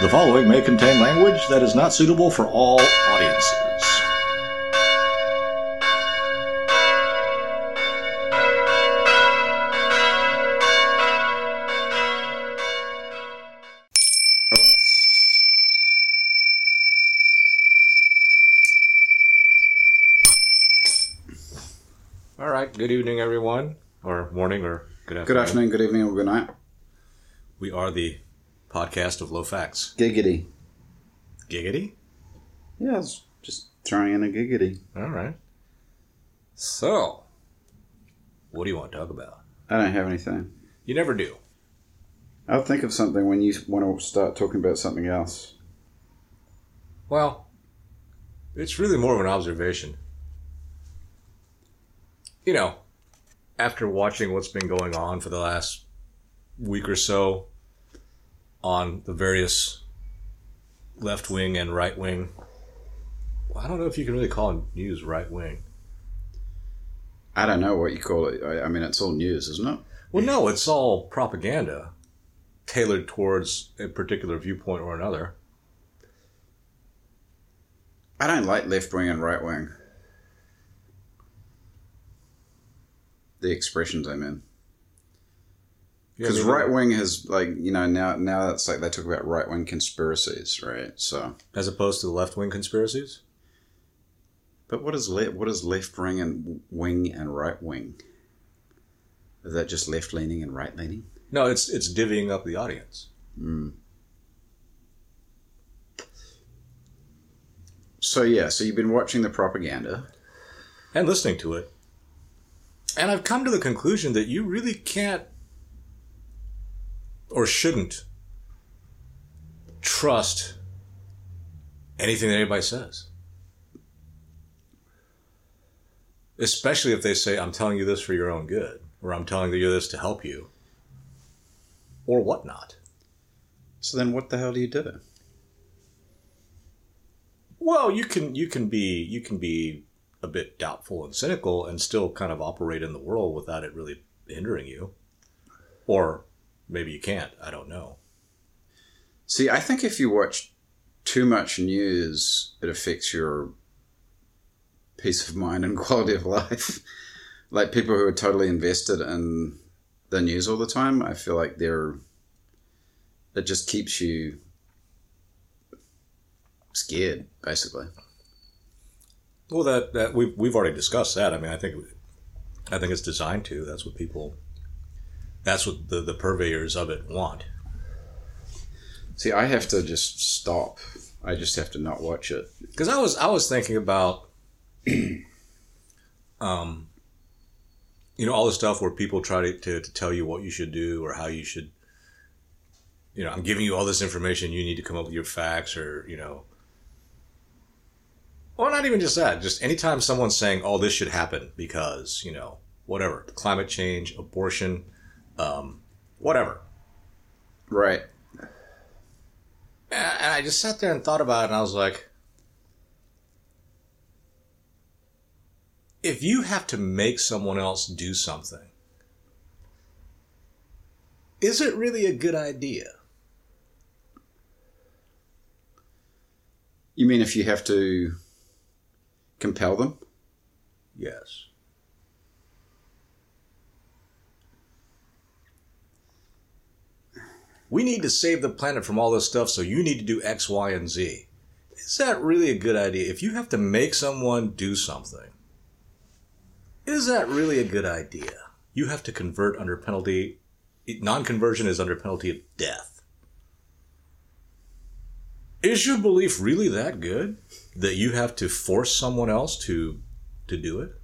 The following may contain language that is not suitable for all audiences. All right. Good evening, everyone, or morning, or good afternoon. Good afternoon, good evening, or good night. We are the podcast of low facts. Giggity. Giggity. Yeah, I was just throwing in a giggity. All right. So, what do you want to talk about? I don't have anything. You never do. I'll think of something when you want to start talking about something else. Well, it's really more of an observation. You know, after watching what's been going on for the last week or so on the various left wing and right wing, well, I don't know if you can really call news right wing. I don't know what you call it. I, I mean, it's all news, isn't it? Well, no, it's all propaganda tailored towards a particular viewpoint or another. I don't like left wing and right wing. The expressions I'm in. Because right wing has like you know now now it's like they talk about right wing conspiracies, right? So, as opposed to the left wing conspiracies. but what is le- what is left wing and wing and right wing? Is that just left leaning and right leaning? No, it's it's divvying up the audience. Hmm. So yeah, so you've been watching the propaganda. and listening to it. And I've come to the conclusion that you really can't or shouldn't trust anything that anybody says. Especially if they say, I'm telling you this for your own good, or I'm telling you this to help you, or whatnot. So then, what the hell do you do? Well, you can you can be you can be a bit doubtful and cynical and still kind of operate in the world without it really hindering you. Or maybe you can't, I don't know. See, I think if you watch too much news, it affects your peace of mind and quality of life. like people who are totally invested in the news all the time, I feel like they're. It just keeps you scared, basically. Well, that that we've we've already discussed that. I mean, I think I think it's designed to. That's what people. That's what the the purveyors of it want. See, I have to just stop. I just have to not watch it. Because I was I was thinking about, um, you know, all the stuff where people try to, to to tell you what you should do or how you should. You know, I'm giving you all this information. You need to come up with your facts, or you know. Well, not even just that. Just anytime someone's saying, "Oh, this should happen because you know whatever, climate change, abortion, um, whatever," Right. And I just sat there and thought about it, and I was like, if you have to make someone else do something, is it really a good idea? You mean if you have to compel them? Yes. We need to save the planet from all this stuff, so you need to do X, Y, and Z. Is that really a good idea? If you have to make someone do something, is that really a good idea? You have to convert under penalty. Non conversion is under penalty of death. Is your belief really that good that you have to force someone else to to do it?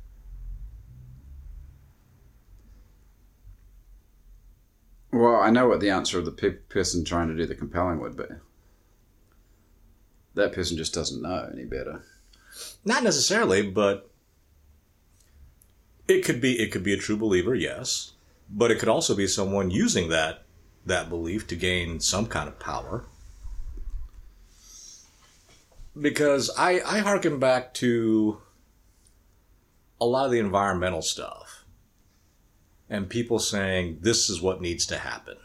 Well, I know what the answer of the pe- person trying to do the compelling would be. That person just doesn't know any better. Not necessarily, but it could be it could be a true believer, yes. But it could also be someone using that that belief to gain some kind of power. Because I, I harken back to a lot of the environmental stuff and people saying this is what needs to happen.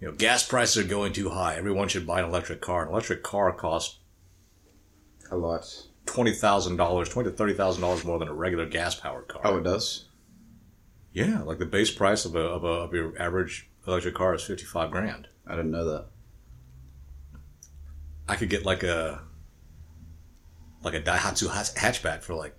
you know, gas prices are going too high. Everyone should buy an electric car. An electric car costs A lot. twenty thousand dollars, twenty to thirty thousand dollars more than a regular gas powered car. Oh, it does. yeah, like the base price of a of, a, of your average electric car is fifty five grand. I didn't know that. I could get like a like a Daihatsu hatchback for like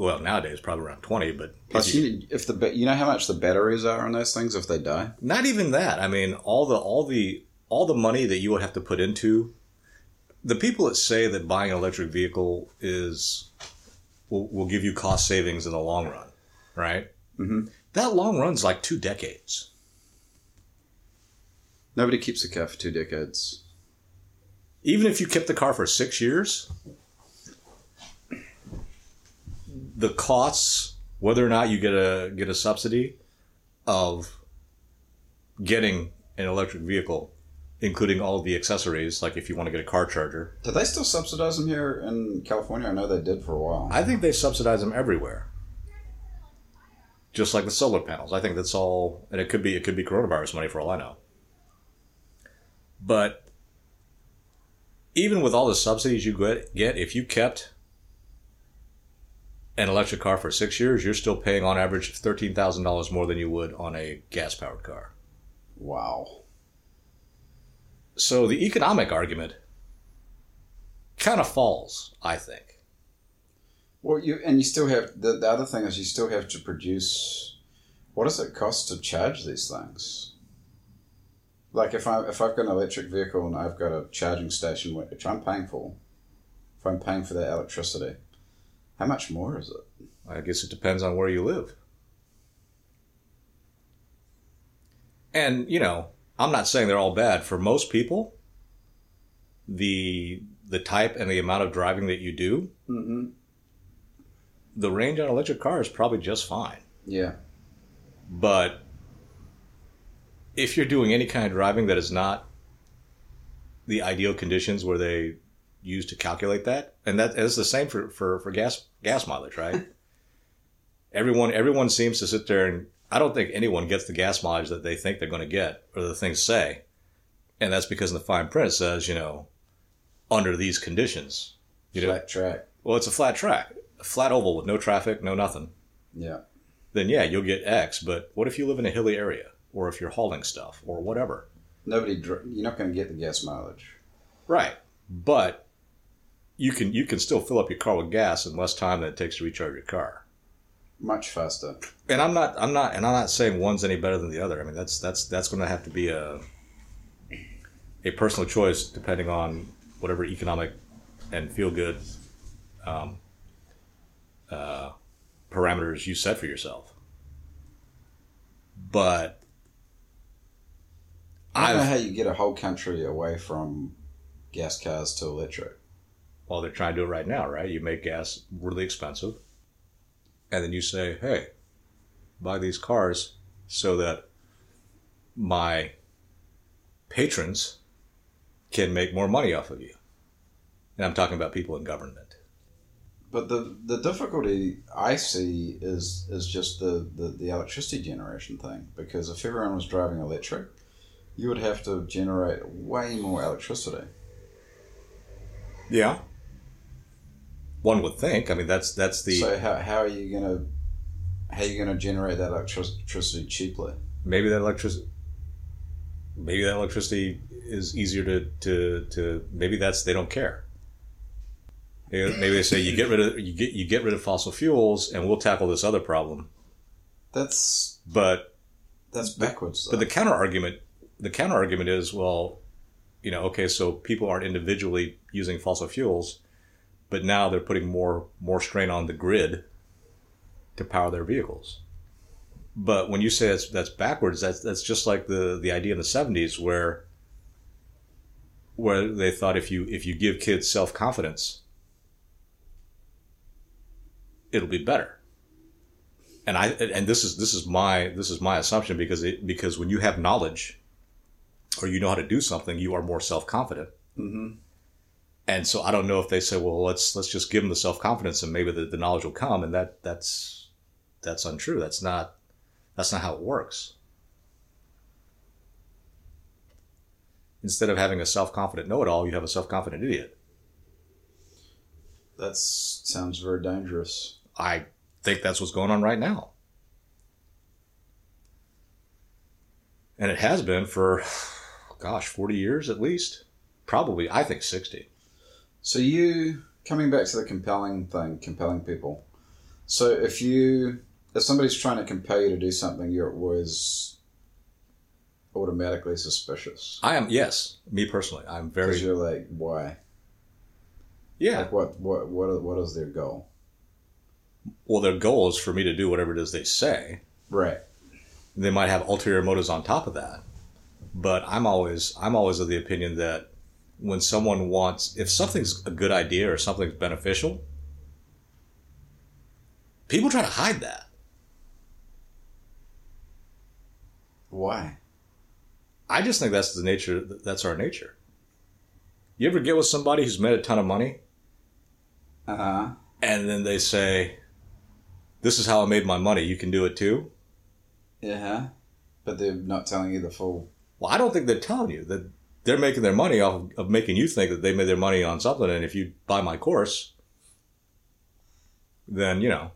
well nowadays probably around twenty, but Plus, if you- you, if the you know how much the batteries are on those things if they die. not even that. I mean, all the all the all the money that you would have to put into the people that say that buying an electric vehicle is will, will give you cost savings in the long run, right? Mhm. That long run's like two decades. Nobody keeps a car for two decades. Even if you kept the car for six years, the costs, whether or not you get a get a subsidy of getting an electric vehicle, including all the accessories, like if you want to get a car charger, Do they still subsidize them here in California? I know they did for a while. I think they subsidize them everywhere. Just like the solar panels. I think that's all and it could be it could be coronavirus money for all I know. But even with all the subsidies you get, get if you kept an electric car for six years, you're still paying on average thirteen thousand dollars more than you would on a gas powered car. wow. So the economic argument kind of falls, I think. Well, you and you still have the, the other thing is you still have to produce. What does it cost to charge these things? Like if I if I've got an electric vehicle and I've got a charging station which I'm paying for, if I'm paying for that electricity, how much more is it? I guess it depends on where you live. And, you know, I'm not saying they're all bad. For most people, the the type and the amount of driving that you do, Mm-hmm. the range on an electric car is probably just fine. Yeah. But if you're doing any kind of driving that is not the ideal conditions where they use to calculate that, and that is the same for, for, for gas gas mileage, right? everyone everyone seems to sit there and I don't think anyone gets the gas mileage that they think they're going to get or the things say, and that's because in the fine print it says you know under these conditions, you know. Track. Well, it's a flat track, a flat oval with no traffic, no nothing Yeah. then yeah, you'll get X. But what if you live in a hilly area, or if you're hauling stuff, or whatever? Nobody. You're not going to get the gas mileage. Right. But you can you can still fill up your car with gas in less time than it takes to recharge your car. Much faster. And I'm not I'm not and I'm not saying one's any better than the other. I mean that's that's that's going to have to be a a personal choice depending on whatever economic and feel good um, uh, parameters you set for yourself. But I don't know I've- how you get a whole country away from gas cars to electric. Well, they're trying to do it right now, right? You make gas really expensive, and then you say, "Hey, buy these cars so that my patrons can make more money off of you." And I'm talking about people in government. But the the difficulty I see is is just the, the, the electricity generation thing. Because if everyone was driving electric, you would have to generate way more electricity. Yeah. One would think. I mean, that's that's the So how, how are you gonna how are you gonna generate that electricity cheaply? maybe that electricity maybe that electricity is easier to to, to maybe that's they don't care maybe they say you get rid of you get you get rid of fossil fuels and we'll tackle this other problem That's but that's backwards. but the counter argument the counter argument is well you know okay so people aren't individually using fossil fuels but now they're putting more more strain on the grid to power their vehicles but when you say that's that's backwards that's that's just like the the idea in the 70s where where they thought if you if you give kids self-confidence it'll be better and I and this is this is my this is my assumption because it because when you have knowledge or you know how to do something, you are more self confident. Mhm. And so I don't know if they say, well, let's let's just give them the self confidence and maybe the, the knowledge will come, and that that's that's untrue. That's not that's not how it works. Instead of having a self confident know it all, you have a self confident idiot. That sounds very dangerous. I think that's what's going on right now. And it has been for, gosh, 40 years at least. Probably, I think 60. So you coming back to the compelling thing, compelling people. So if you if somebody's trying to compel you to do something, you're always automatically suspicious. I am, yes, me personally. I'm very. Because you're like, why? Yeah. Like what what what what is their goal? Well, their goal is for me to do whatever it is they say. Right. They might have ulterior motives on top of that. But I'm always I'm always of the opinion that when someone wants if something's a good idea or something's beneficial, people try to hide that. Why? I just think that's the nature. That's our nature. You ever get with somebody who's made a ton of money, Uh huh. and then they say, "This is how I made my money. You can do it too." Yeah. But they're not telling you the full. Well, I don't think they're telling you that they're making their money off of, making you think that they made their money on something. And if you buy my course, then you know.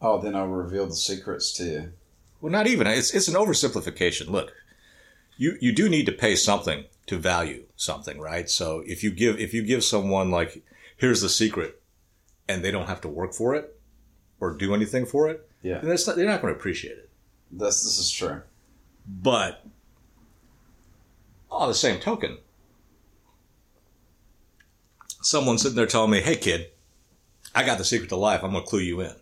Oh, then I'll reveal the secrets to you. Well, not even. It's it's an oversimplification. Look, you you do need to pay something to value something, right? So if you give if you give someone like here's the secret, and they don't have to work for it or do anything for it, Yeah. then not, they're not going to appreciate it. This this is true. But on the same token, someone sitting there telling me, "Hey, kid, I got the secret to life. I'm going to clue you in."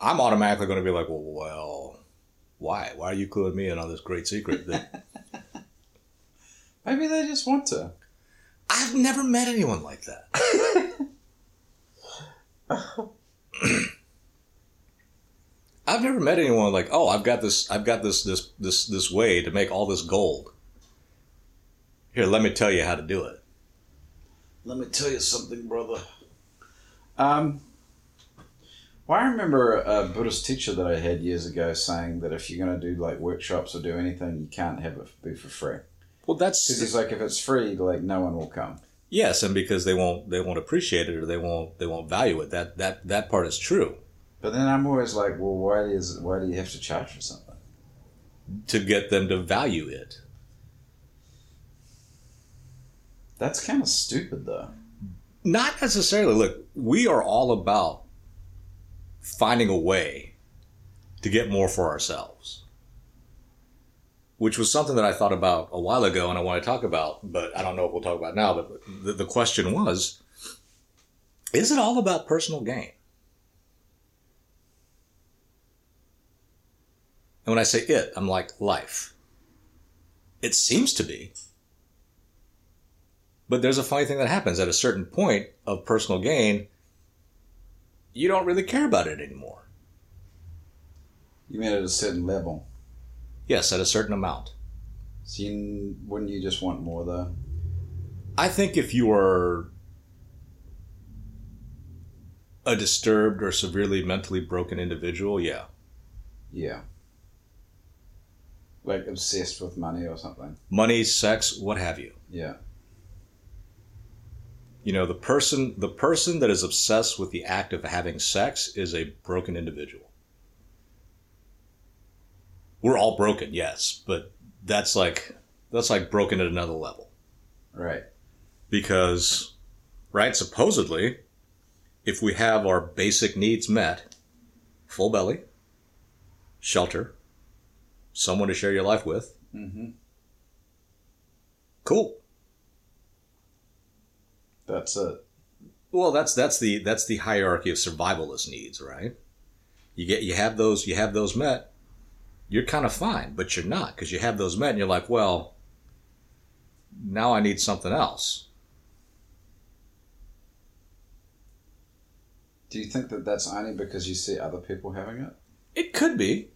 I'm automatically going to be like, "Well, well, why? Why are you cluing me in on this great secret?" That Maybe they just want to. I've never met anyone like that. I've never met anyone like, "Oh, I've got this. I've got this. This. This. This way to make all this gold." Here, let me tell you how to do it. Let me tell you something, brother. Um, well, I remember a Buddhist teacher that I had years ago saying that if you're going to do like workshops or do anything, you can't have it be for free. Well, that's Because he's like, if it's free, like no one will come. yes, and because they won't they won't appreciate it or they won't they won't value it. That that that part is true. But then I'm always like, well, why is why do you have to charge for something? To get them to value it. That's kind of stupid, though. Not necessarily. Look, we are all about finding a way to get more for ourselves, which was something that I thought about a while ago and I want to talk about, but I don't know if we'll talk about now. But the, the question was is it all about personal gain? And when I say it, I'm like life. It seems to be. But there's a funny thing that happens at a certain point of personal gain, you don't really care about it anymore. You mean at a certain level. Yes, at a certain amount. So you, wouldn't you just want more, though? I think if you are a disturbed or severely mentally broken individual, yeah. Yeah. Like obsessed with money or something. Money, sex, what have you. Yeah. You know, the person the person that is obsessed with the act of having sex is a broken individual. We're all broken, yes, but that's like that's like broken at another level. Right. because right supposedly if we have our basic needs met full belly shelter someone to share your life with Mm-hmm. cool That's it. well that's that's the that's the hierarchy of survivalist needs right you get you have those you have those met you're kind of fine but you're not because you have those met and you're like well now i need something else Do you think that that's only because you see other people having it? It could be.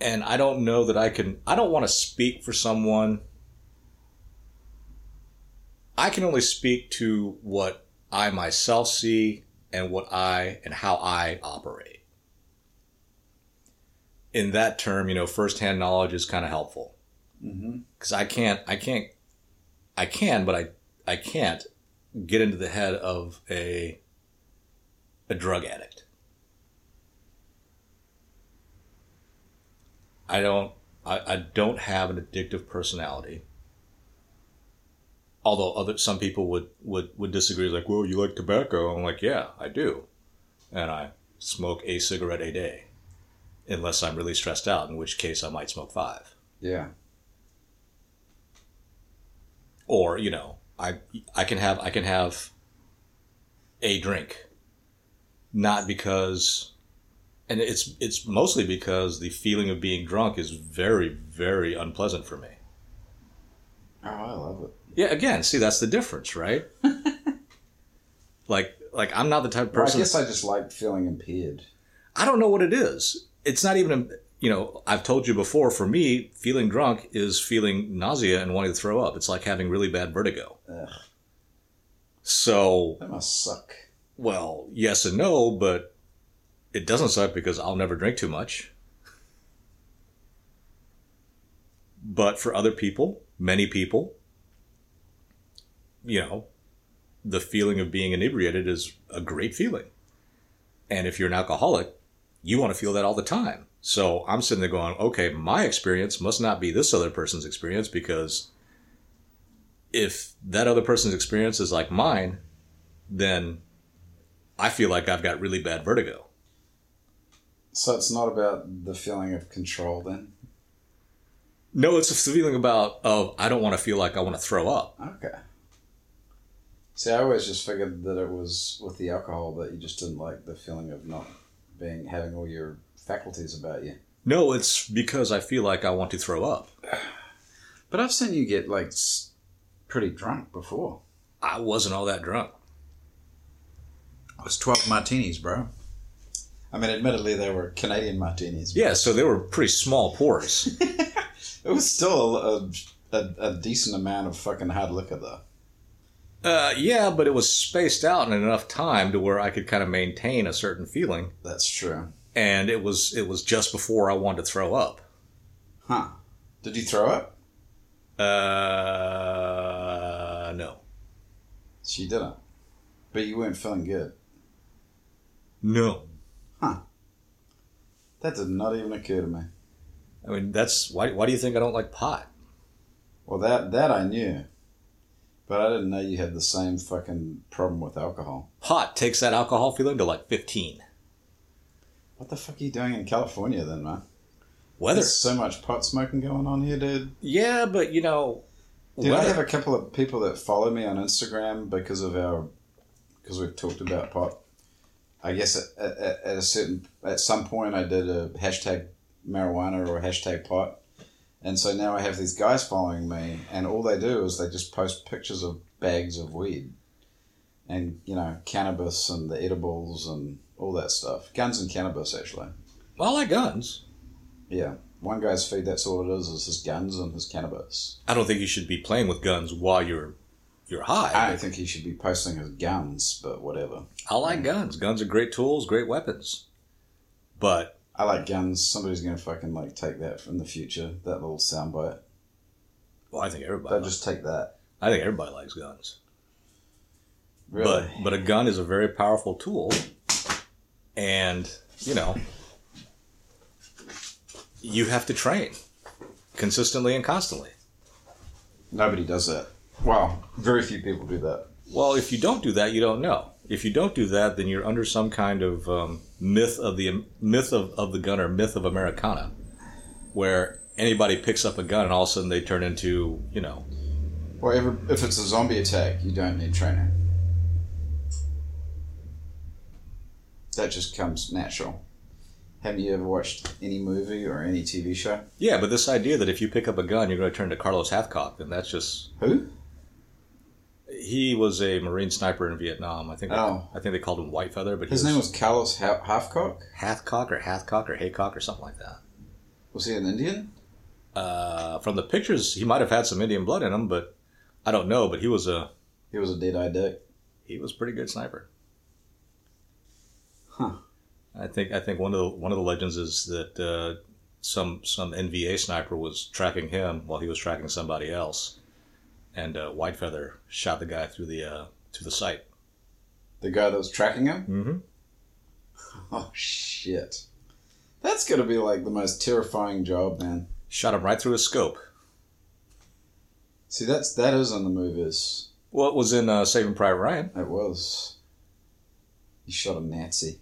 And I don't know that I can, I don't want to speak for someone. I can only speak to what I myself see and what I and how I operate. in that term, you know, firsthand knowledge is kind of helpful Mm-hmm. because I can't, I can't, I can, but I, I can't get into the head of a, a drug addict. I don't, I, I don't have an addictive personality. Although other some people would, would, would disagree, like, well, you like tobacco. I'm like, yeah, I do, and I smoke a cigarette a day, unless I'm really stressed out, in which case I might smoke five. Yeah. or you know i i can have i can have a drink not because and it's it's mostly because the feeling of being drunk is very very unpleasant for me Oh, I love it. yeah again see that's the difference right like like i'm not the type of Well, I guess I just like feeling impaired. I don't know what it is. It's not even, you know, I've told you before, for me, feeling drunk is feeling nausea and wanting to throw up. It's like having really bad vertigo. Ugh. So, That must suck. well, yes and no, but it doesn't suck because I'll never drink too much. But for other people, many people, you know, the feeling of being inebriated is a great feeling. And if you're an alcoholic, you want to feel that all the time. So I'm sitting there going, okay, my experience must not be this other person's experience because if that other person's experience is like mine, then I feel like I've got really bad vertigo. So it's not about the feeling of control then? No, it's a feeling about of I don't want to feel like I want to throw up. Okay. See, I always just figured that it was with the alcohol that you just didn't like the feeling of not being having all your faculties about you. No, it's because I feel like I want to throw up. But I've seen you get like pretty drunk before. I wasn't all that drunk. I was twelve martinis, bro. I mean, admittedly, they were Canadian martinis. Yeah, so they were pretty small pours. It was still a, a, a decent amount of fucking hard liquor, though. uh, yeah, but it was spaced out in enough time to where I could kind of maintain a certain feeling, That's true. and it was it was just before I wanted to throw up. Huh. Did you throw up? Uh, no, She didn't. But you weren't feeling good. no. That did not even occur to me. I mean, that's why. Why do you think I don't like pot? Well, that that I knew, but I didn't know you had the same fucking problem with alcohol. Pot takes that alcohol feeling to like fifteen. What the fuck are you doing in California then, man? Weather. There's so much pot smoking going on here, dude. Yeah, but you know, Dude, I have a couple of people that follow me on Instagram because of our because we've talked about pot. I guess at, at, at a certain at some point I did a hashtag marijuana or hashtag pot, and so now I have these guys following me, and all they do is they just post pictures of bags of weed, and you know cannabis and the edibles and all that stuff, guns and cannabis actually. well, I like guns. Yeah, one guy's feed that's all it is is his guns and his cannabis. I don't think you should be playing with guns while you're you're high. I think he should be posting his guns, but whatever. I like guns. Guns are great tools, great weapons. But I like guns. Somebody's gonna fucking like take that from the future. That little soundbite. well, I think everybody. They'll likes- just take that. I think everybody likes guns. Really? But but a gun is a very powerful tool, and you know you have to train consistently and constantly. Nobody does that. Well, very few people do that. Well, if you don't do that, you don't know. If you don't do that, then you're under some kind of um, myth of the myth of, of the gun or myth of Americana, where anybody picks up a gun and all of a sudden they turn into you know Well, ever, if it's a zombie attack, you don't need training. That just comes natural. Haven't you ever watched any movie or any TV show? yeah. But this idea that if you pick up a gun, you're going to turn to Carlos Hathcock, then that's just Who? He was a Marine sniper in Vietnam. I think they, Oh. I think they called him White Feather, but His he name was Carlos ha- Halfcock. Hathcock or Hathcock or Haycock or something like that. Was he an Indian? Uh, from the pictures, he might have had some Indian blood in him, but I don't know. But he was a He was a dead-eye dick. he was a pretty good sniper. Huh. I think I think one of the one of the legends is that uh, some some NVA sniper was tracking him while he was tracking somebody else, and uh, Whitefeather shot the guy through the uh, to the sight. The guy that was tracking him? Mm-hmm. Oh, shit. That's going to be like the most terrifying job, man. Shot him right through his scope. See, that's that is in the movies. Well, it was in uh, Saving Private Ryan. It was. He shot a Nazi.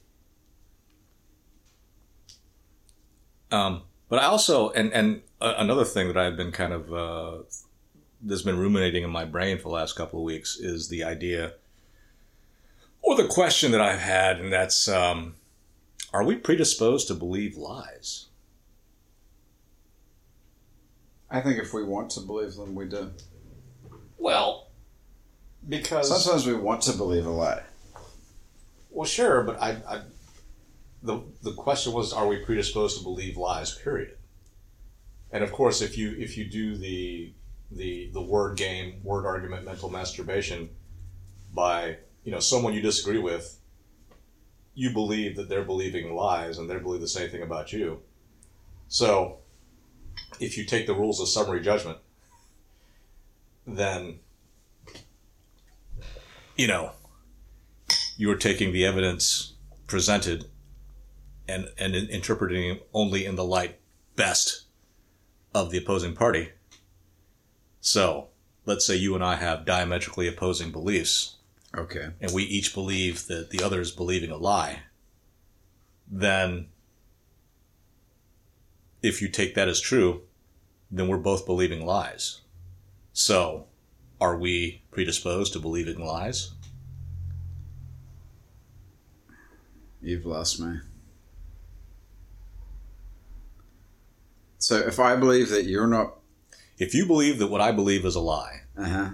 Um, but I also, and and uh, another thing that I've been kind of uh, that's been ruminating in my brain for the last couple of weeks is the idea, or the question that I've had, and that's, um, are we predisposed to believe lies? I think if we want to believe them, we do. Well, because Sometimes we want to believe a lie. well, sure, but I, I, the the question was, are we predisposed to believe lies? Period. And of course, if you if you do the the the word game, word argument, mental masturbation, by you know someone you disagree with, you believe that they're believing lies and they believe the same thing about you. So, if you take the rules of summary judgment, then you know you are taking the evidence presented and and interpreting only in the light best of the opposing party. So, let's say you and I have diametrically opposing beliefs, Okay. and we each believe that the other is believing a lie. Then, if you take that as true, then we're both believing lies. So, are we predisposed to believing lies? You've lost me. So if I believe that you're not. If you believe that what I believe is a lie, Uh huh.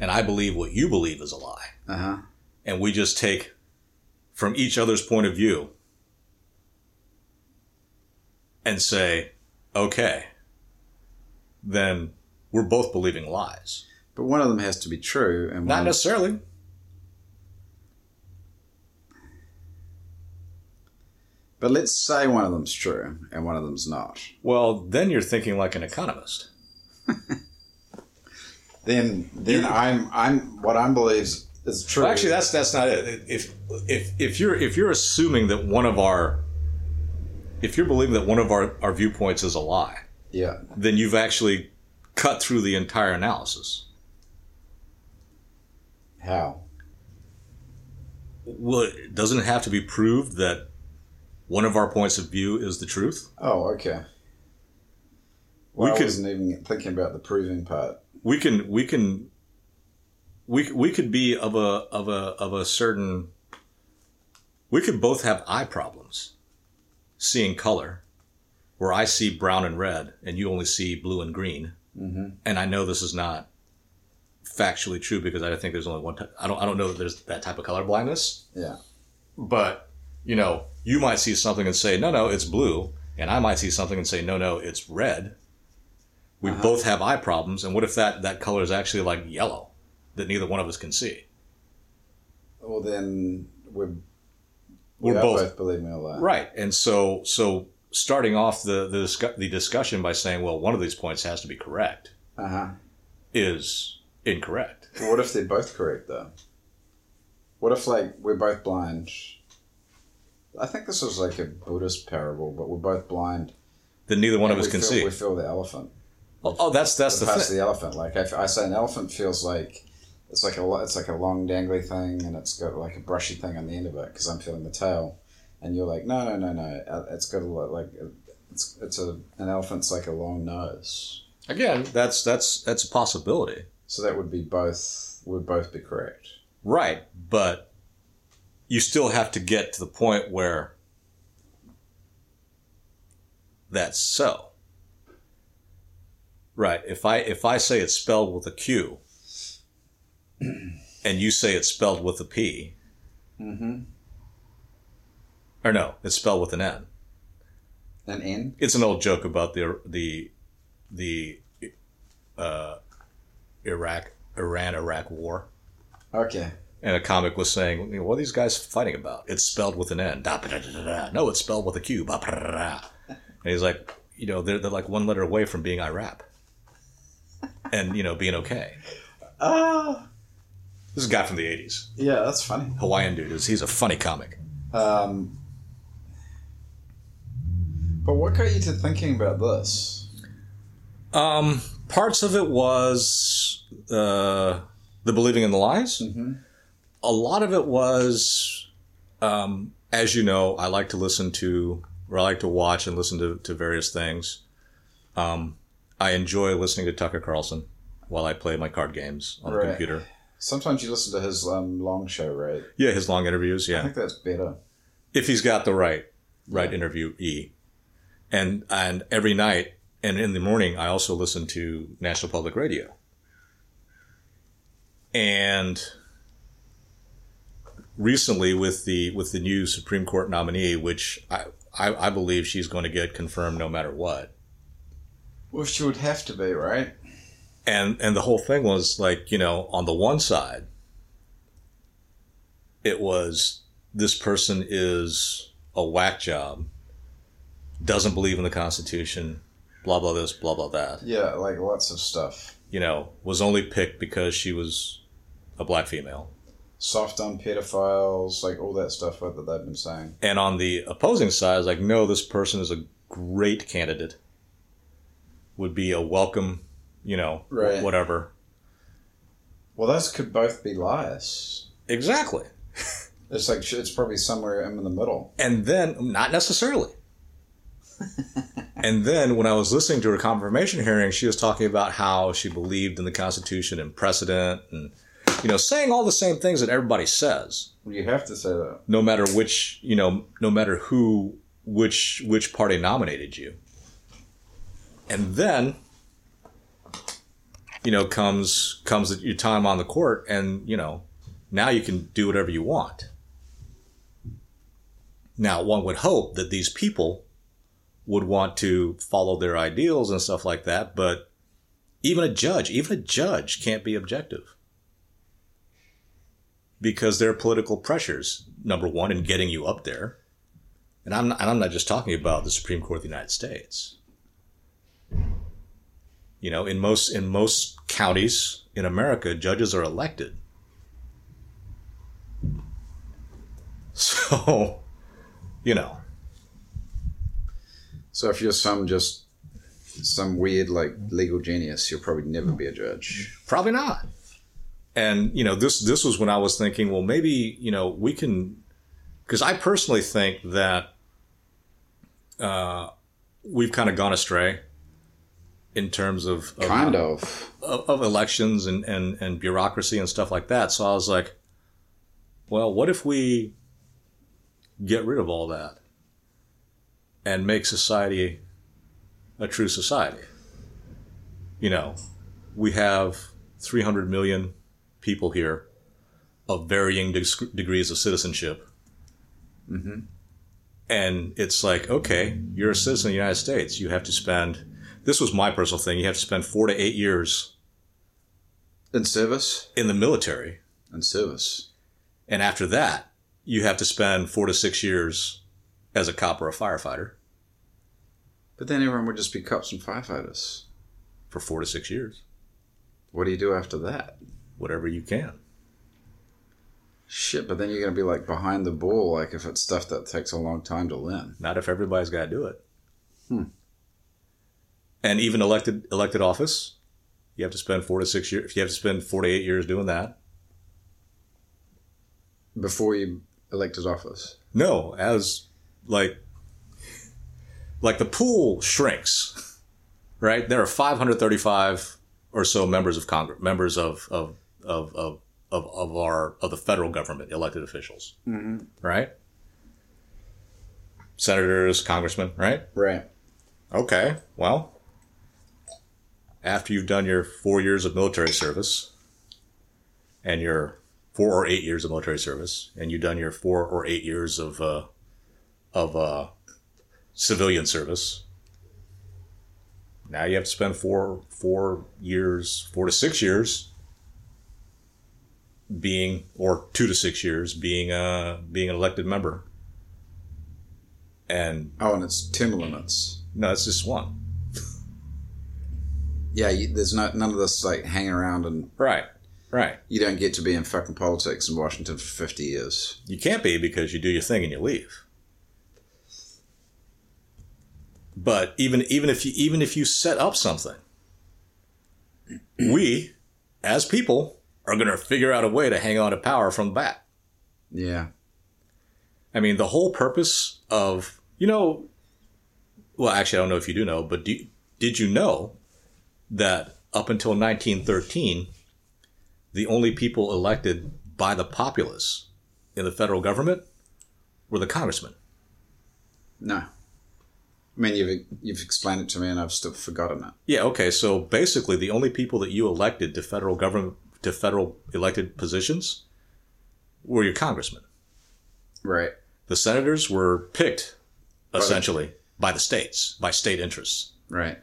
and I believe what you believe is a lie, Uh huh. and we just take from each other's point of view and say, okay, then we're both believing lies. But one of them has to be true, and Not necessarily. But let's say one of them's true and one of them's not. Well, then you're thinking like an economist. Then, then I'm, I'm what I believe is, is true. Well, actually, that's that's not it. If if if you're if you're assuming that one of our if you're believing that one of our, our viewpoints is a lie, yeah. then you've actually cut through the entire analysis. How? Well, doesn't it have to be proved that one of our points of view is the truth? Oh, okay. We I could- wasn't even thinking about the proving part. We can we can we we could be of a of a of a certain we could both have eye problems seeing color where I see brown and red and you only see blue and green. Mm-hmm. And I know this is not factually true because I think there's only one type. I don't I don't know that there's that type of color blindness. Yeah. but you know you might see something and say no no it's blue and i might see something and say no no it's red we Uh-huh. both have eye problems and what if that that color is actually like yellow that neither one of us can see Well, then we're We're we both- both believing a lie. right and so so starting off the the, discu- the discussion by saying well one of these points has to be correct Uh huh. is incorrect What if they're both correct though? What if like we're both blind? I think this was like a Buddhist parable, but we're both blind. then neither one of us can feel, see We feel the elephant. Oh, oh, that's that's the the the elephant. Like if I say an elephant feels like it's like a it's like a long dangly thing, and it's got like a brushy thing on the end of it because I'm feeling the tail, and you're like, no, no, no, no, uh, it's got a lot like it's it's a an elephant's like a long nose, again that's that's that's a possibility so that would be both would both be correct. Right, but you still have to get to the point where that's so. Right. If I if I say it's spelled with a Q and you say it's spelled with a P, Mm-hmm. or no, it's spelled with an N. An N. It's an old joke about the the the uh, Iraq Iran Iraq war. Okay. And a comic was saying, you know, what are these guys fighting about? It's spelled with an N. No, it's spelled with a Q. And he's like, you know, they're, they're like one letter away from being IRAP and, you know, being okay. Ah, This is a guy from the 80s. yeah, that's funny. Hawaiian dude. Is He's a funny comic. Um, but what got you to thinking about this? Um, parts of it was uh, the believing in the lies. Mm-hmm. A lot of it was, um, as you know, I like to listen to, or I like to watch and listen to, to various things. Um, I enjoy listening to Tucker Carlson while I play my card games on the computer. Sometimes you listen to his um, long show, right? Yeah, his long interviews. Yeah, I think that's better. if he's got the right right Yeah. interviewee, and and every night and in the morning I also listen to National Public Radio, and recently with the with the new Supreme Court nominee, which I I, I believe she's going to get confirmed no matter what, Well, she would have to be, right? and and the whole thing was like you know on the one side it was this person is a whack job doesn't believe in the constitution blah blah this blah blah that Yeah, like lots of stuff. you know was only picked because she was a black female Soft on pedophiles, like all that stuff that they've been saying. and on the opposing side it's like no this person is a great candidate would be a welcome you know Right. whatever Well, those could both be lies. exactly It's like it's probably somewhere in the middle. And then, not necessarily. and then, when I was listening to her confirmation hearing, she was talking about how she believed in the Constitution and precedent, and you know, saying all the same things that everybody says, You have to say that. no matter which, you know, no matter who, which which party nominated you. And then, you know, comes comes your time on the court, and you know, now you can do whatever you want. Now, one would hope that these people would want to follow their ideals and stuff like that, but even a judge, even a judge can't be objective because there are political pressures. Number one, in getting you up there, and I'm not, and I'm not just talking about the Supreme Court of the United States. You know, in most in most counties in America, judges are elected. So, you know, So if you're some just some weird like legal genius, you'll probably never be a judge. Probably not. And you know, this this was when I was thinking, well, maybe you know we can, because I personally think that uh, we've kind of gone astray in terms of of, Kind of. of, of elections and, and and bureaucracy and stuff like that. So I was like, well, what if we get rid of all that and make society a true society? You know, we have 300 million people here of varying deg- degrees of citizenship. Mm-hmm. And it's like, okay, you're a citizen of the United States. You have to spend, this was my personal thing, you have to spend four to eight years In service? in the military. In service. And after that, you have to spend four to six years as a cop or a firefighter But then everyone would just be cops and firefighters. for four to six years, What do you do after that? whatever you can. Shit, but then you're going to be like behind the ball, like if it's stuff that takes a long time to learn. Not if everybody's got to do it. Hmm. And even elected elected office, you have to spend four to six years. If you have to spend four to eight years doing that, Before you elected office. no, as like like the pool shrinks, right? There are 535 or so members of Congress, members of of of of of, of our of the federal government, elected officials, Mm-hmm. right? Senators, congressmen, right? Right. Okay, well, after you've done your four years of military service and your four or eight years of military service, and you've done your four or eight years of uh, of uh, civilian service, now you have to spend four four years, four to six years being, or two to six years being uh being an elected member. And Oh, and it's term limits. No, it's just one. Yeah, you, there's no none of this like hanging around and Right. Right. you don't get to be in fucking politics in Washington for 50 years. You can't be because you do your thing and you leave. But even even if you even if you set up something, we as people are going to figure out a way to hang on to power from the back. Yeah. I mean, the whole purpose of you know, well, actually, I don't know if you do know, but do, did you know that up until 1913, the only people elected by the populace in the federal government were the congressmen. No. I mean, you've you've explained it to me, and I've still forgotten it. Yeah, okay. So basically, the only people that you elected to federal government to federal elected positions were your congressmen. Right. The senators were picked essentially by the states, by state interests. Right.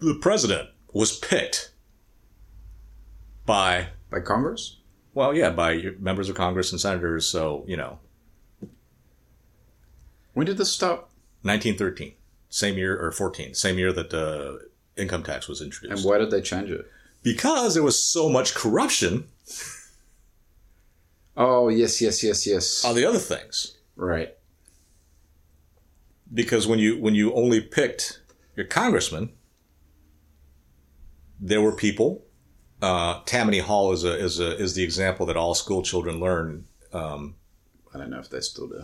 The president was picked by By Congress. well, yeah, by members of Congress and senators. So you know, When did this stop? 1913, same year or 14, same year that uh, income tax was introduced. And why did they change it? because there was so much corruption Oh yes, yes, yes, yes. on the other things. right. because when you when you only picked your congressman, there were people. Uh, Tammany Hall is a is a is the example that all school children learn. Um, I don't know if they still do.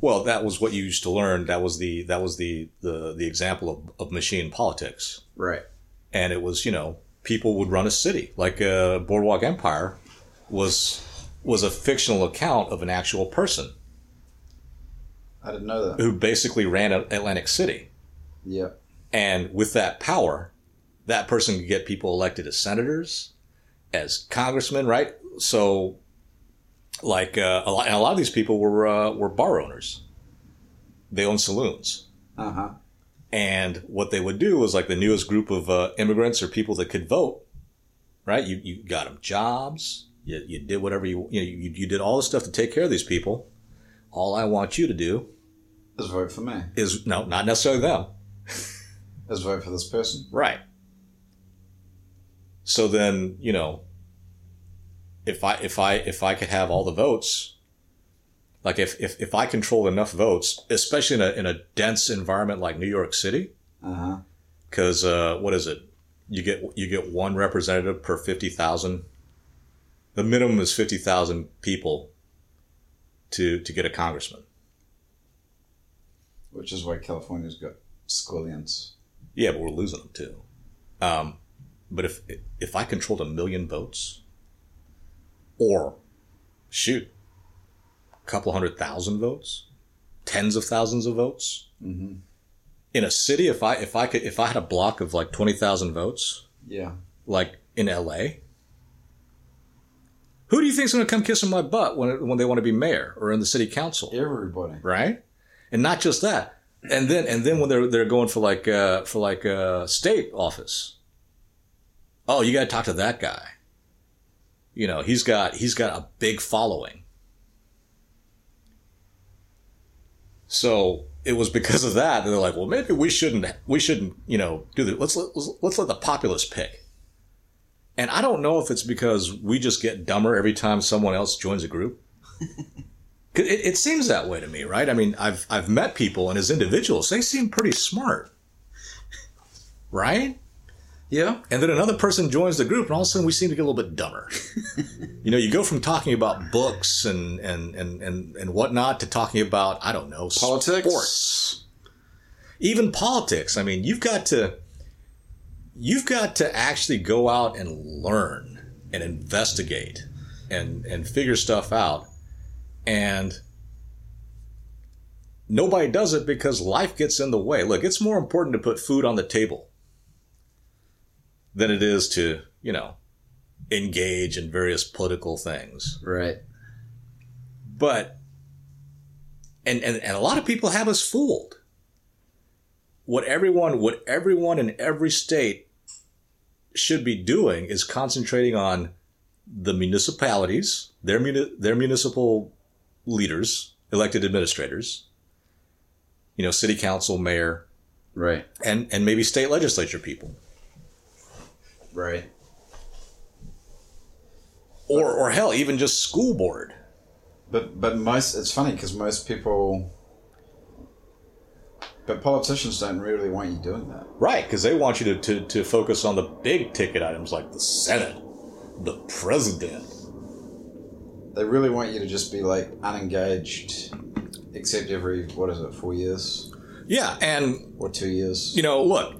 well, that was what you used to learn. That was the that was the the the example of, of machine politics, Right. and it was you know people would run a city like uh, Boardwalk Empire was was a fictional account of an actual person I didn't know that. who basically ran Atlantic City. Yeah. And with that power, that person could get people elected as senators, as congressmen, right? So, like uh, a, lot, and a lot of these people were uh, were bar owners. They owned saloons, Uh huh. and what they would do was like the newest group of uh, immigrants or people that could vote, right? You you got them jobs. You, you did whatever you you, know, you you did all the stuff to take care of these people. All I want you to do Let's vote for me. is no, not necessarily them. Let's vote for this person. Right. So then, you know, if I if I if I could have all the votes, like if if, if I controlled enough votes, especially in a in a dense environment like New York City, because uh, what is it? You get you get one representative per fifty thousand. The minimum is fifty thousand people to to get a congressman. Which is why California's got squillions. Yeah, but we're losing them too. Um, but if if I controlled a million votes, or shoot, a couple hundred thousand votes, tens of thousands of votes Mm-hmm. in a city, if I if I could if I had a block of like twenty thousand votes, Yeah. like in L.A. Who do you think's going to come kissing my butt when when they want to be mayor or in the city council? Everybody. right? And not just that. And then and then when they're they're going for like uh, for like uh, state office, oh, you got to talk to that guy. You know, he's got he's got a big following. So it was because of that that they're like, well, maybe we shouldn't we shouldn't you know do that. Let's let, let's, let's let the populace pick. And I don't know if it's because we just get dumber every time someone else joins a group. It, it seems that way to me, right? I mean, I've I've met people, and as individuals, they seem pretty smart, right? Yeah. And then another person joins the group, and all of a sudden, we seem to get a little bit dumber. you know, you go from talking about books and and and and and whatnot to talking about I don't know Politics. sports, even politics. I mean, you've got to you've got to actually go out and learn and investigate and and figure stuff out and nobody does it because life gets in the way look it's more important to put food on the table than it is to you know engage in various political things Right. but and, and and a lot of people have us fooled what everyone what everyone in every state should be doing is concentrating on the municipalities their muni- their municipal leaders elected administrators you know, city council, mayor, Right. and and maybe state legislature people, Right. or or hell, even just school board. But but most it's funny because most people, but politicians don't really want you doing that. Right, because they want you to, to, to focus on the big ticket items like the Senate, the president. They really want you to just be like unengaged, except every what is it, four years Yeah, and or two years. you know, look,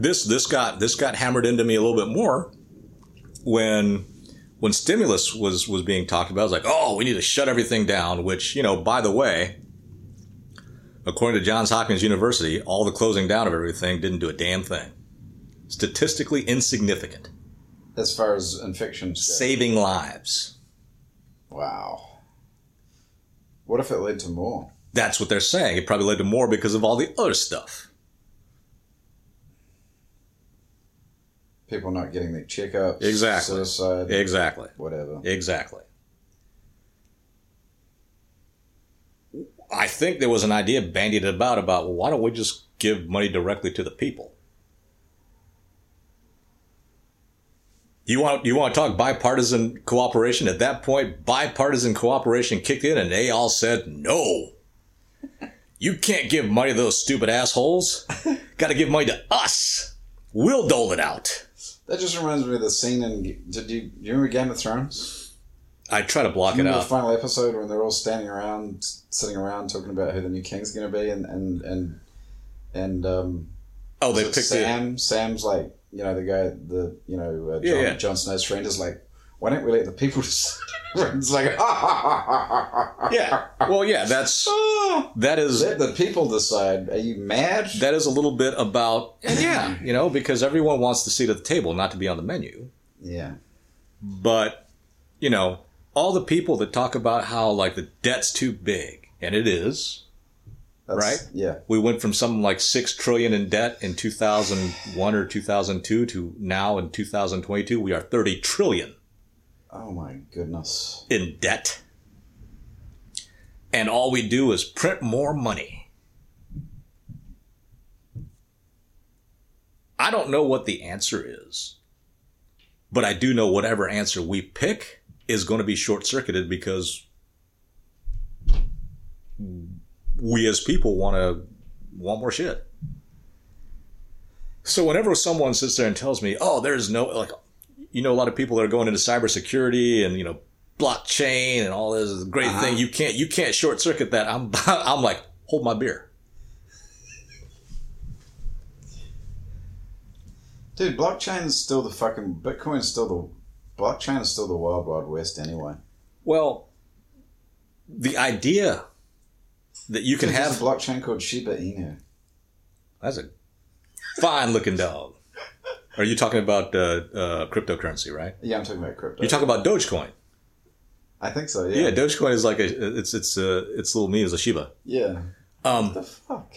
this this got this got hammered into me a little bit more when when stimulus was was being talked about. I was like, oh, we need to shut everything down. Which you know, by the way, according to Johns Hopkins University, all the closing down of everything didn't do a damn thing. Statistically insignificant, As far as infections go. saving lives. Wow. What if it led to more? That's what they're saying. It probably led to more because of all the other stuff. People not getting their checkups. Exactly. Suicide. Exactly. Whatever. Exactly. I think there was an idea bandied about about well, why don't we just give money directly to the people? You want you want to talk bipartisan cooperation? At that point, bipartisan cooperation kicked in, and they all said no. You can't give money to those stupid assholes. Got to give money to us. We'll dole it out. That just reminds me of the scene in. Did you, do you remember Game of Thrones? I try to block it Remember the final episode when they're all standing around, sitting around, talking about who the new king's going to be, and and and and um, Oh, they picked Sam. Sam's like, you know, the guy, the you know, uh, Jon, Yeah, yeah. Jon Snow's friend is like, why don't we let the people decide? it's like, yeah. Well, yeah. That's ah. that is let the people decide. Are you mad? that is a little bit about yeah, you know, because everyone wants the seat at the table, not to be on the menu. yeah. But you know, all the people that talk about how like the debt's too big, and it is. That's, Right? Yeah. We went from something like six trillion in debt in two thousand one or two thousand two to now in two thousand twenty two we are thirty trillion Oh my goodness. in debt. And all we do is print more money. I don't know what the answer is, but I do know whatever answer we pick is going to be short circuited because we as people want to want more shit. So whenever someone sits there and tells me, "Oh, there's no like," you know, a lot of people that are going into cybersecurity and you know, blockchain and all this great Uh-huh. thing. You can't you can't short circuit that. I'm I'm like, hold my beer. Dude, blockchain is still the fucking Bitcoin is still the blockchain is still the wild wild west anyway. Well, the idea that you can There's have a blockchain called Shiba Inu. that's a fine looking dog. Are you talking about uh, uh, cryptocurrency, right? Yeah, I'm talking about crypto. You talk about Dogecoin. I think so. Yeah, Yeah. Dogecoin is like a it's it's uh, its little meme is a Shiba. Yeah. Um, What the fuck?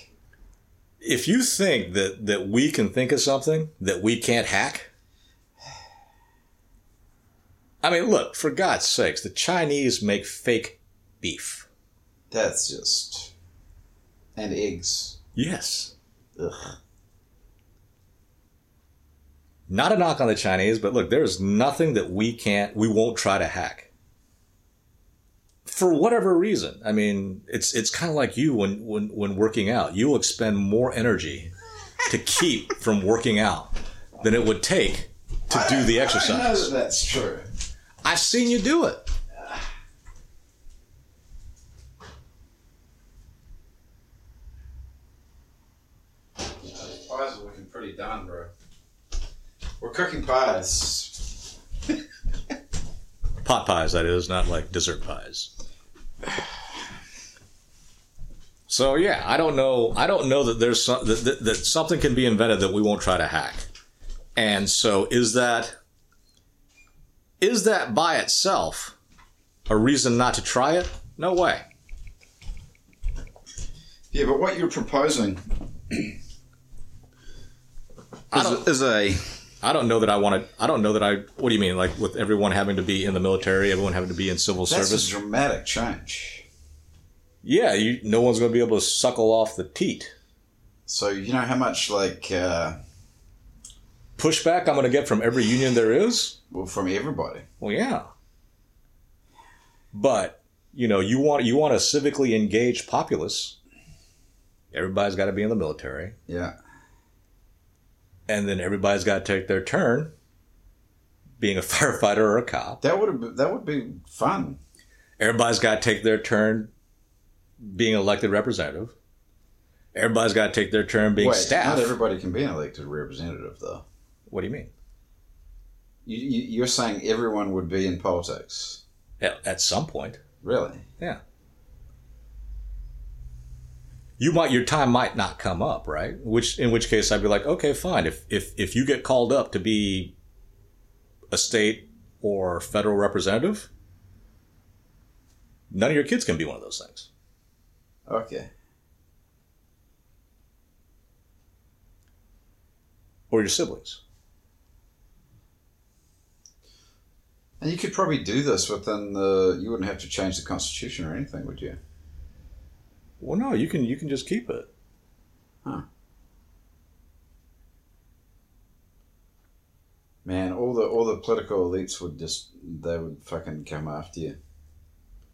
if you think that that we can think of something that we can't hack i mean look for god's sakes the chinese make fake beef That's just and eggs. yes Ugh. Not a knock on the chinese but look there's nothing that we can't we won't try to hack for whatever reason i mean it's it's kind of like you when when when working out you will expend more energy to keep from working out than it would take to do the I know exercise that that's true. I've seen you do it. Pies are looking pretty done, bro. We're cooking pies. Pot pies, that is, not like dessert pies. So yeah, I don't know. I don't know that there's some, that, that, that something can be invented that we won't try to hack. And so, is that is that by itself a reason not to try it? No way. Yeah, but what you're proposing is, is a I don't know that I want to. I don't know that I. What do you mean? Like with everyone having to be in the military, everyone having to be in civil that's service? a dramatic change. Yeah, you, no one's going to be able to suckle off the teat. So you know how much like uh, Pushback I'm going to get from every union there is? well from everybody. Well, yeah. But, you know, you want you want a civically engaged populace. Everybody's got to be in the military. Yeah. And then everybody's got to take their turn being a firefighter or a cop. That would have that would be fun. Everybody's got to take their turn being elected representative. Everybody's got to take their turn being Wait, staff. not everybody can be an elected representative though. What do you mean? You, you, you're saying everyone would be in politics, At, at some point, really? yeah. You might your time might not come up, right? Which in which case I'd be like, okay, fine. If if if you get called up to be a state or federal representative, none of your kids can be one of those things. Okay. Or your siblings. And you could probably do this within the. You wouldn't have to change the constitution or anything, would you? Well, no, you can you can just keep it. Huh. Man, all the all the political elites would just they would fucking come after you.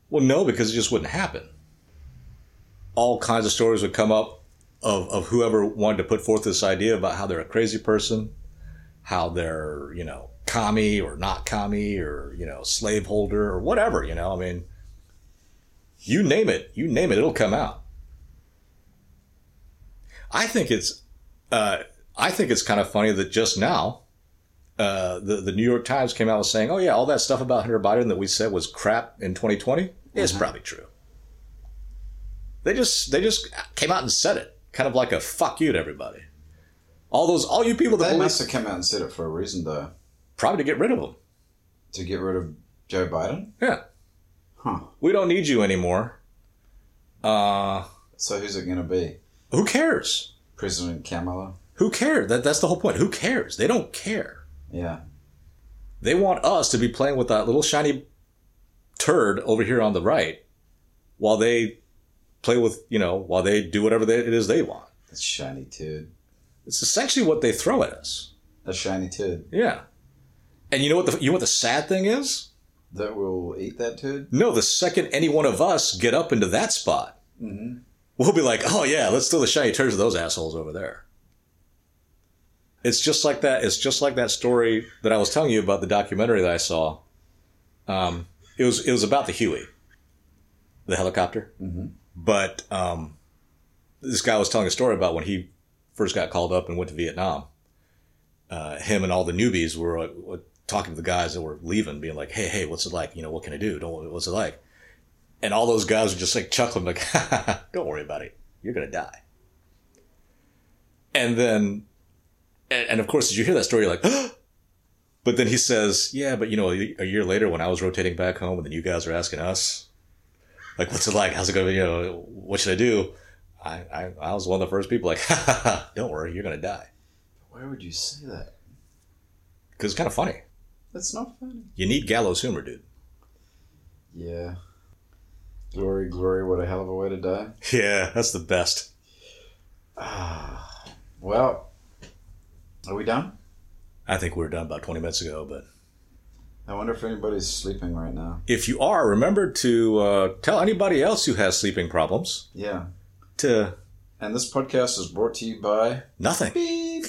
Well, no, because it just wouldn't happen. All kinds of stories would come up of, of whoever wanted to put forth this idea about how they're a crazy person, how they're, you know, commie or not commie or, you know, slaveholder or whatever, you know. I mean, you name it, you name it, it'll come out. I think it's, uh, I think it's kind of funny that just now, uh, the the New York Times came out with saying, "Oh yeah, all that stuff about Hunter Biden that we said was crap in 2020 is probably true." They just they just came out and said it, kind of like a fuck you to everybody. All those all you people that They believe, must have come out and said it for a reason, though, probably to get rid of them. to get rid of Joe Biden. Yeah, Huh. we don't need you anymore. Uh, So who's it going to be? Who cares? President Kamala? Who cares? That that's the whole point. Who cares? They don't care. Yeah. They want us to be playing with that little shiny turd over here on the right, while they play with you know while they do whatever they, it is they want. That shiny turd. It's essentially what they throw at us. A shiny turd Yeah. And you know what the you know what the sad thing is? that we'll eat that turd. No, the second any one of us get up into that spot, Mm-hmm. We'll be like, oh yeah, let's throw the shiny turds at those assholes over there. It's just like that. It's just like that story that I was telling you about the documentary that I saw. Um, it was it was about the Huey, the helicopter. Mm-hmm. But um, this guy was telling a story about when he first got called up and went to Vietnam. Uh, him and all the newbies were uh, uh, talking to the guys that were leaving, being like, "Hey, hey, what's it like? You know, what can I do? Don't what's it like?" And all those guys were just like chuckling, like, "Don't worry about it. You're gonna die." And then, and, and of course, as you hear that story, you're like, but then he says, "Yeah, but you know, a a year later, when I was rotating back home, and then you guys are asking us, like, what's it like? How's it going? You know, what should I do?" I, I, I was one of the first people like, don't worry, you're going to die. Why would you say that? Because it's kind of funny. That's not funny. You need gallows humor, dude. Yeah. Glory, glory, what a hell of a way to die. Yeah, that's the best. Well, are we done? I think we were done about 20 minutes ago, but I wonder if anybody's sleeping right now. if you are, remember to uh, tell anybody else who has sleeping problems Yeah. to And this podcast is brought to you by nothing. Beep.